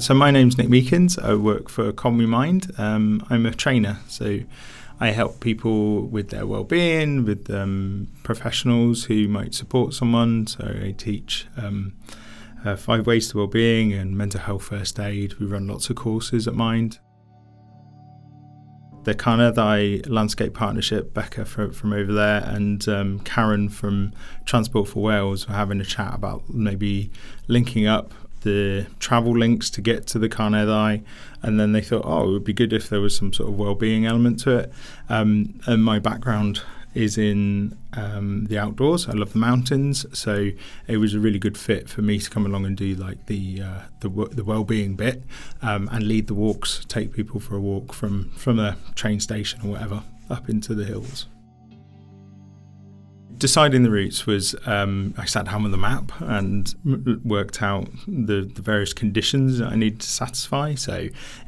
So my name's Nick Meakins. I work for Conwy Mind. Um, I'm a trainer, so I help people with their well-being, with um, professionals who might support someone. So I teach um, uh, five ways to well-being and mental health first aid. We run lots of courses at Mind. The Carneddau Landscape Partnership, Becca from, from over there, and um, Karen from Transport for Wales were having a chat about maybe linking up the travel links to get to the Carneddau, and then they thought, oh, it would be good if there was some sort of well-being element to it. Um, and my background is in um, the outdoors. I love the mountains, so it was a really good fit for me to come along and do like the uh, the, the well-being bit um, and lead the walks, take people for a walk from from a train station or whatever up into the hills deciding the routes was um, I sat down with a map and m- worked out the, the various conditions that I needed to satisfy. So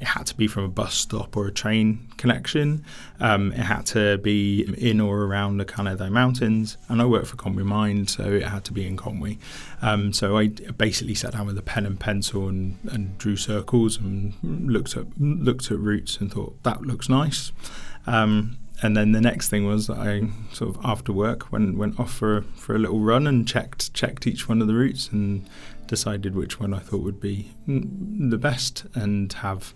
it had to be from a bus stop or a train connection. Um, it had to be in or around the Carneddau Mountains. And I work for Conwy Mind, so it had to be in Conwy. Um, so I basically sat down with a pen and pencil and, and drew circles and looked at looked at routes and thought that looks nice. Um, and then the next thing was I sort of after work went went off for for a little run and checked checked each one of the routes and decided which one I thought would be mm, the best and have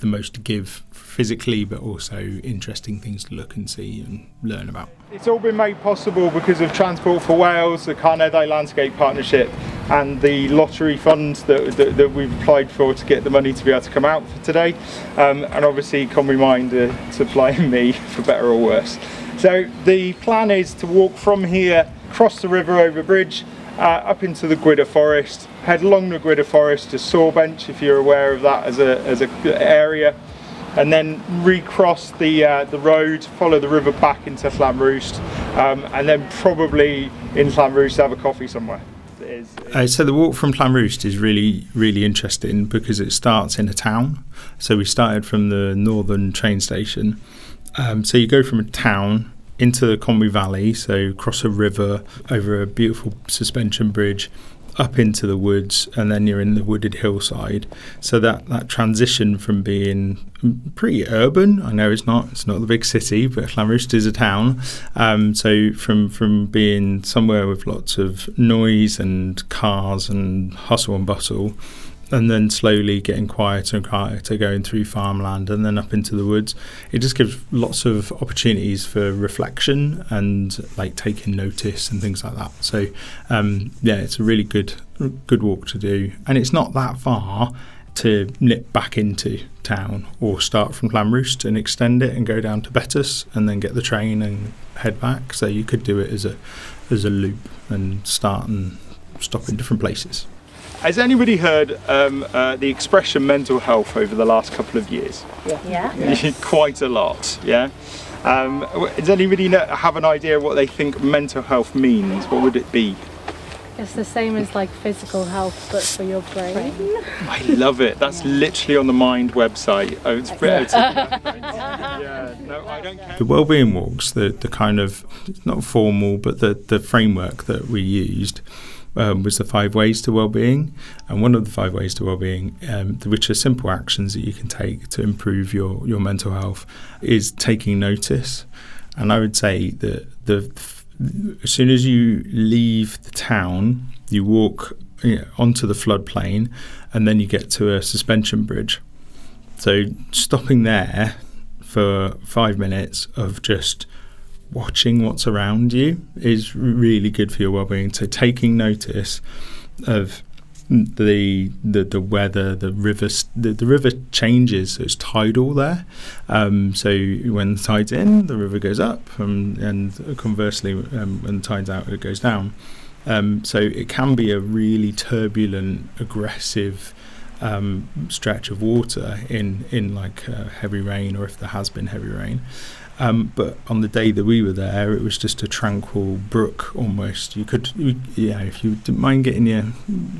the most to give physically, but also interesting things to look and see and learn about. It's all been made possible because of Transport for Wales, the Carneddau Landscape Partnership, and the lottery funds that, that, that, we've applied for to get the money to be able to come out for today. Um, and obviously, Conwy Mind uh, supplying me for better or worse. So the plan is to walk from here, cross the river over bridge, uh, up into the Gwydir Forest, head along the Gwydir Forest to Sawbench, if you're aware of that as a as a area, and then recross the uh, the road, follow the river back into Llanrwst, um, and then probably in Llanrwst have a coffee somewhere. Uh, so the walk from Llanrwst is really really interesting because it starts in a town. So we started from the northern train station. Um, so you go from a town into the Conwy Valley, so cross a river over a beautiful suspension bridge up into the woods and then you're in the wooded hillside. So that that transition from being pretty urban I know it's not it's not the big city but Llanrwst is a town um, so from from being somewhere with lots of noise and cars and hustle and bustle and then slowly getting quieter and quieter, going through farmland and then up into the woods. It just gives lots of opportunities for reflection and like taking notice and things like that. So um, yeah, it's a really good good walk to do, and it's not that far to nip back into town or start from Llanrwst and extend it and go down to Betws and then get the train and head back. So you could do it as a as a loop and start and stop in different places. Has anybody heard um, uh, the expression mental health over the last couple of years? Yeah. yeah. Yes. Quite a lot, yeah. Um, does anybody know, have an idea what they think mental health means? What would it be? It's the same as like physical health, but for your brain. I love it. That's yeah. literally on the Mind website. Oh, it's brilliant. yeah, no, I don't care. The wellbeing walks, the the kind of not formal, but the the framework that we used um, was the five ways to well-being, and one of the five ways to well-being, um, which are simple actions that you can take to improve your your mental health, is taking notice. And I would say that the as soon as you leave the town, you walk you know, onto the floodplain, and then you get to a suspension bridge. So stopping there for five minutes of just watching what's around you is really good for your well-being. So taking notice of the the, the weather, the river, the, the river changes. So it's tidal there. Um, so when the tide's in, the river goes up, um, and conversely, um, when the tide's out, it goes down. Um, so it can be a really turbulent, aggressive um, stretch of water in in like uh, heavy rain, or if there has been heavy rain. Um, but on the day that we were there, it was just a tranquil brook almost. You could, you, yeah, if you didn't mind getting your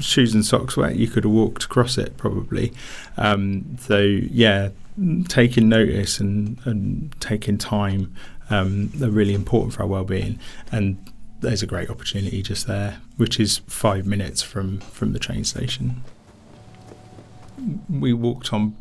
shoes and socks wet, you could have walked across it probably. Um, so, yeah, taking notice and, and taking time um, are really important for our well-being. And there's a great opportunity just there, which is five minutes from, from the train station. we walked on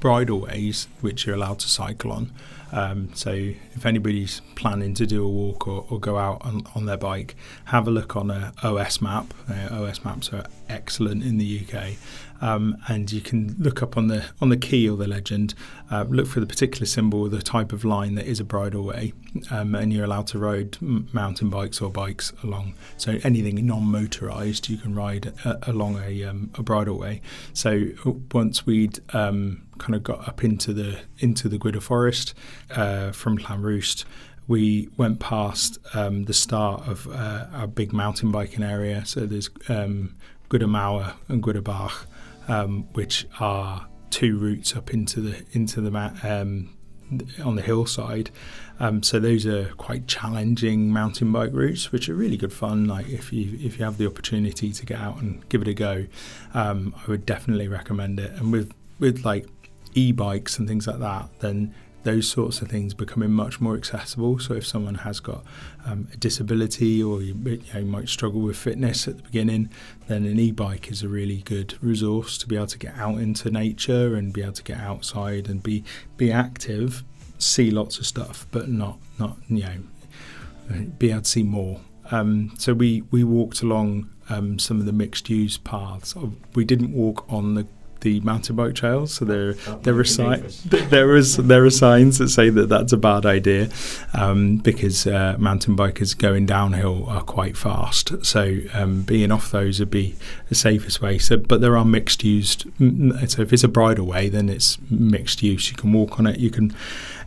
bridleways, which you're allowed to cycle on. Um, so if anybody's planning to do a walk or, or go out on, on, their bike, have a look on a OS map. Uh, OS maps are excellent in the UK, um, and you can look up on the on the key or the legend, uh, look for the particular symbol or the type of line that is a bridleway, um, and you're allowed to ride mountain bikes or bikes along. So anything non-motorised, you can ride uh, along a, um, a bridleway. So once we'd um, kind of got up into the into the Gwydir Forest uh, from Llanrwst, we went past um, the start of uh, our big mountain biking area. So there's um, and Gwydir Bach, um, which are two routes up into the into the um, on the hillside. Um, so those are quite challenging mountain bike routes, which are really good fun. Like if you if you have the opportunity to get out and give it a go, um, I would definitely recommend it. And with with like e-bikes and things like that, then those sorts of things becoming much more accessible. So if someone has got um, a disability or you, you, know, might struggle with fitness at the beginning, then an e-bike is a really good resource to be able to get out into nature and be able to get outside and be be active, see lots of stuff, but not not you know be able to see more. Um, so we we walked along um, some of the mixed use paths. We didn't walk on the the mountain bike trails. So there, there are signs. there is there are signs that say that that's a bad idea, um, because uh, mountain bikers going downhill are quite fast. So um, being off those would be the safest way. So, but there are mixed used. So if it's a bridleway, then it's mixed use. You can walk on it. You can,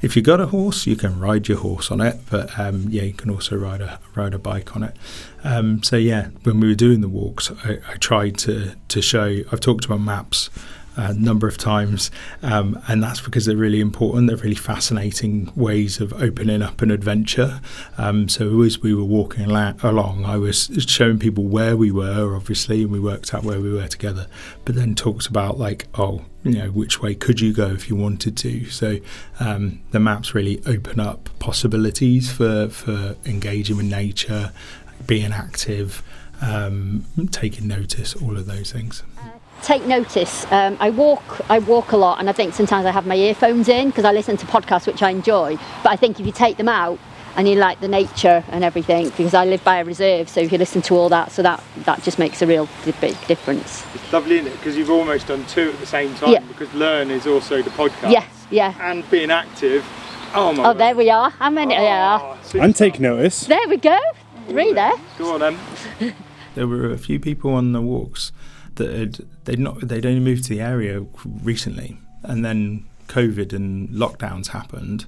if you've got a horse, you can ride your horse on it. But um, yeah, you can also ride a ride a bike on it. Um, so yeah, when we were doing the walks, I, I, tried to to show. I've talked about maps a number of times, um, and that's because they're really important. They're really fascinating ways of opening up an adventure. Um, so as we were walking along, I was showing people where we were, obviously, and we worked out where we were together. But then talked about like, oh, you know, which way could you go if you wanted to? So um, the maps really open up possibilities for for engaging with nature, being active, um, taking notice, all of those things take notice. Um, I walk, I walk a lot, and I think sometimes I have my earphones in because I listen to podcasts which I enjoy. But I think if you take them out and you like the nature and everything, because I live by a reserve, so if you listen to all that, so that that just makes a real big difference. It's lovely, isn't it? Because you've almost done two at the same time. Yeah. Because learn is also the podcast. Yes, yeah. And being active. Oh my. Oh, word. there we are. How many? Oh, yeah. And take notice. There we go. Three there. Go on then. there were a few people on the walks that they'd not they'd only moved to the area recently, and then COVID and lockdowns happened,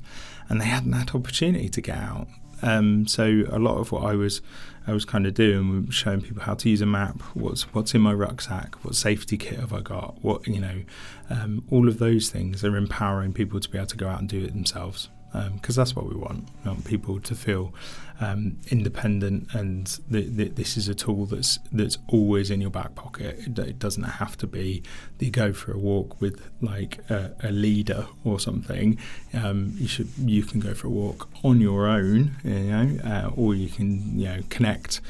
and they hadn't had opportunity to get out. Um, so a lot of what I was I was kind of doing was showing people how to use a map. What's what's in my rucksack? What safety kit have I got? What you know, um, all of those things are empowering people to be able to go out and do it themselves because um, that's what we want. We want people to feel um, independent, and the, the, this is a tool that's that's always in your back pocket. It, it, doesn't have to be that you go for a walk with like a, a leader or something. Um, you should you can go for a walk on your own, you know, uh, or you can you know connect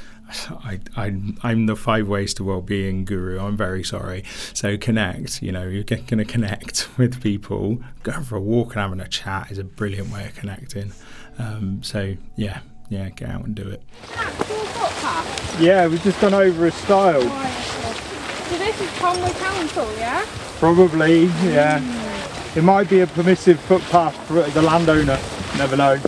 I, I, I'm the five ways to well-being guru. I'm very sorry. So connect. You know, you're going to connect with people. Going for a walk and having a chat is a brilliant way of connecting. Um, so yeah, yeah, get out and do it. Yeah, we've just gone over a stile. So this is Conwy Council, yeah? Probably, yeah. Mm. It might be a permissive footpath for the landowner. Never know.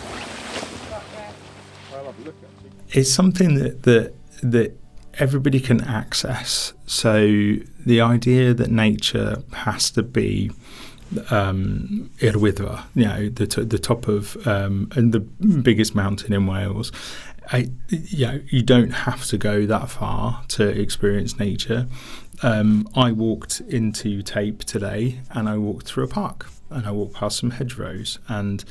It's something that that that everybody can access. So the idea that nature has to be um, you know, the, t- the top of um, and the biggest mountain in Wales. I, you know, you don't have to go that far to experience nature. Um, I walked into Tape today, and I walked through a park, and I walk past some hedgerows, and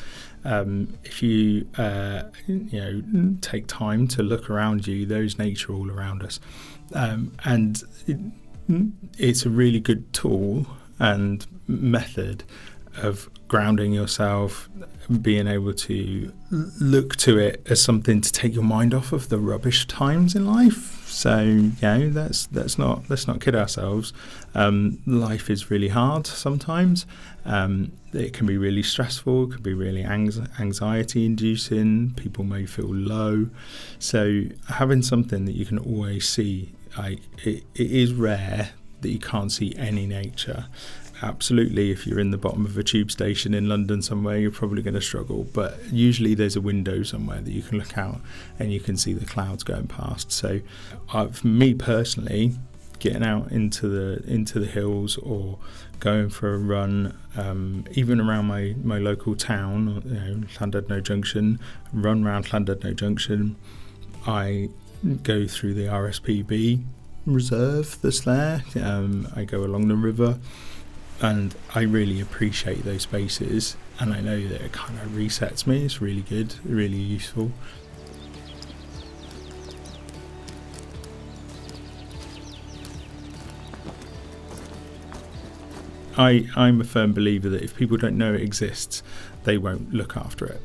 um, if you uh, you know take time to look around you, there's nature all around us, um, and it, it's a really good tool and method of grounding yourself, being able to look to it as something to take your mind off of the rubbish times in life. So you know, let's let's not let's not kid ourselves. Um, life is really hard sometimes. Um, it can be really stressful. It can be really anxiety inducing. People may feel low. So having something that you can always see, like it, it is rare that you can't see any nature absolutely, if you're in the bottom of a tube station in London somewhere, you're probably going to struggle. But usually there's a window somewhere that you can look out and you can see the clouds going past. So, uh, for me personally, getting out into the into the hills or going for a run, um, even around my, my local town, you know, Llandudno Junction, run around Llandudno Junction. I go through the RSPB reserve that's there. Um, I go along the river and I really appreciate those spaces and I know that it kind of resets me it's really good really useful I, I'm a firm believer that if people don't know it exists, they won't look after it.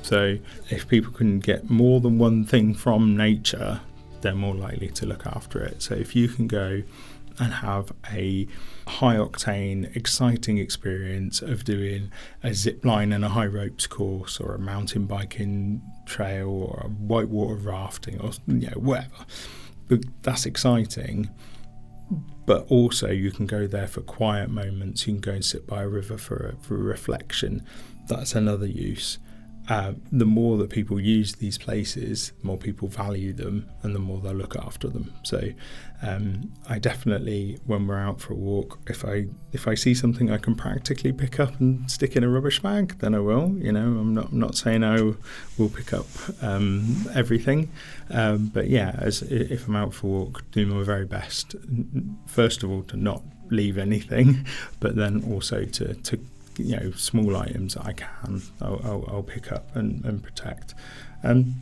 So, if people can get more than one thing from nature, they're more likely to look after it. So, if you can go and have a high octane, exciting experience of doing a zip line and a high ropes course or a mountain biking trail or a whitewater rafting or you know, whatever. But that's exciting. But also, you can go there for quiet moments. You can go and sit by a river for a, for a reflection. That's another use uh, the more that people use these places, the more people value them, and the more they'll look after them. So, um, I definitely, when we're out for a walk, if I if I see something I can practically pick up and stick in a rubbish bag, then I will. You know, I'm not I'm not saying I will pick up um, everything, um, but yeah, as if I'm out for a walk, do my very best. First of all, to not leave anything, but then also to to you know small items that I can I'll, I'll, I'll pick up and, and protect. And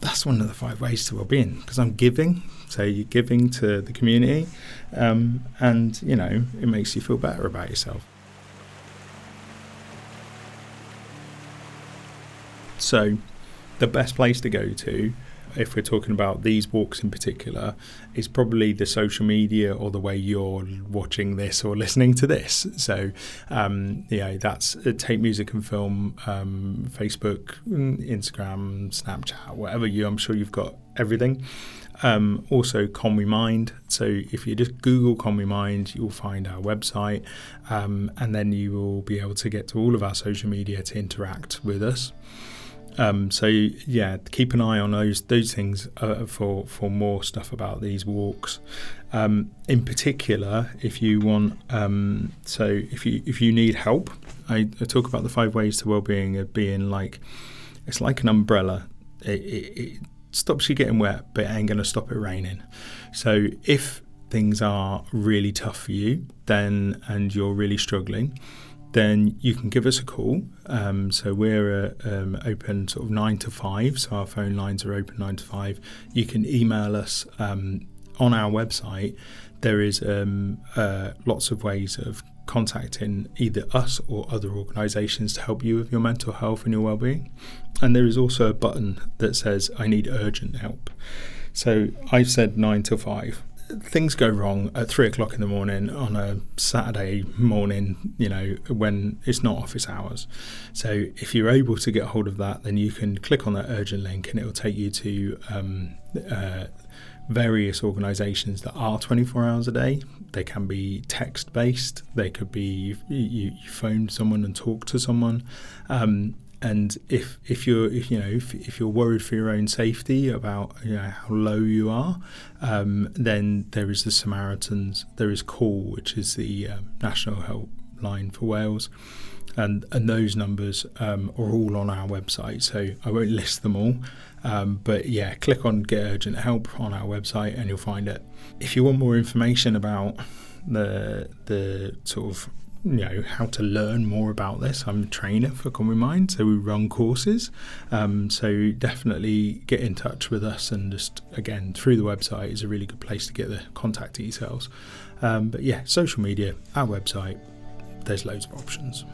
that's one of the five ways to well-being because I'm giving so you're giving to the community um, and you know it makes you feel better about yourself. So the best place to go to if we're talking about these walks in particular, is probably the social media or the way you're watching this or listening to this. So, um, yeah, that's uh, Music and Film, um, Facebook, Instagram, Snapchat, whatever you. I'm sure you've got everything. Um, also, Conwy Mind. So, if you just Google Conwy Mind, you'll find our website, um, and then you will be able to get to all of our social media to interact with us. Um, so yeah, keep an eye on those those things uh, for for more stuff about these walks. Um, in particular, if you want, um, so if you if you need help, I, I, talk about the five ways to well-being of being like it's like an umbrella. It, it, it stops you getting wet, but it ain't gonna stop it raining. So if things are really tough for you, then and you're really struggling then you can give us a call. Um, so we're uh, um, open sort of nine to five, so our phone lines are open nine to five. You can email us um, on our website. There is um, uh, lots of ways of contacting either us or other organisations to help you with your mental health and your well-being. And there is also a button that says "I need urgent help." So I've said nine to five things go wrong at three o'clock in the morning on a Saturday morning, you know, when it's not office hours. So if you're able to get hold of that, then you can click on that urgent link and it will take you to um, uh, various organisations that are 24 hours a day. They can be text based, they could be you, you phone someone and talk to someone. Um, and if if you're if, you know if, if you're worried for your own safety about you know how low you are, um, then there is the Samaritans. There is Call, which is the um, national helpline for Wales, and and those numbers um, are all on our website. So I won't list them all, um, but yeah, click on Get Urgent Help on our website and you'll find it. If you want more information about the the sort of you know how to learn more about this. I'm a trainer for We Mind so we run courses. Um, so definitely get in touch with us and just again through the website is a really good place to get the contact details. Um, but yeah social media our website there's loads of options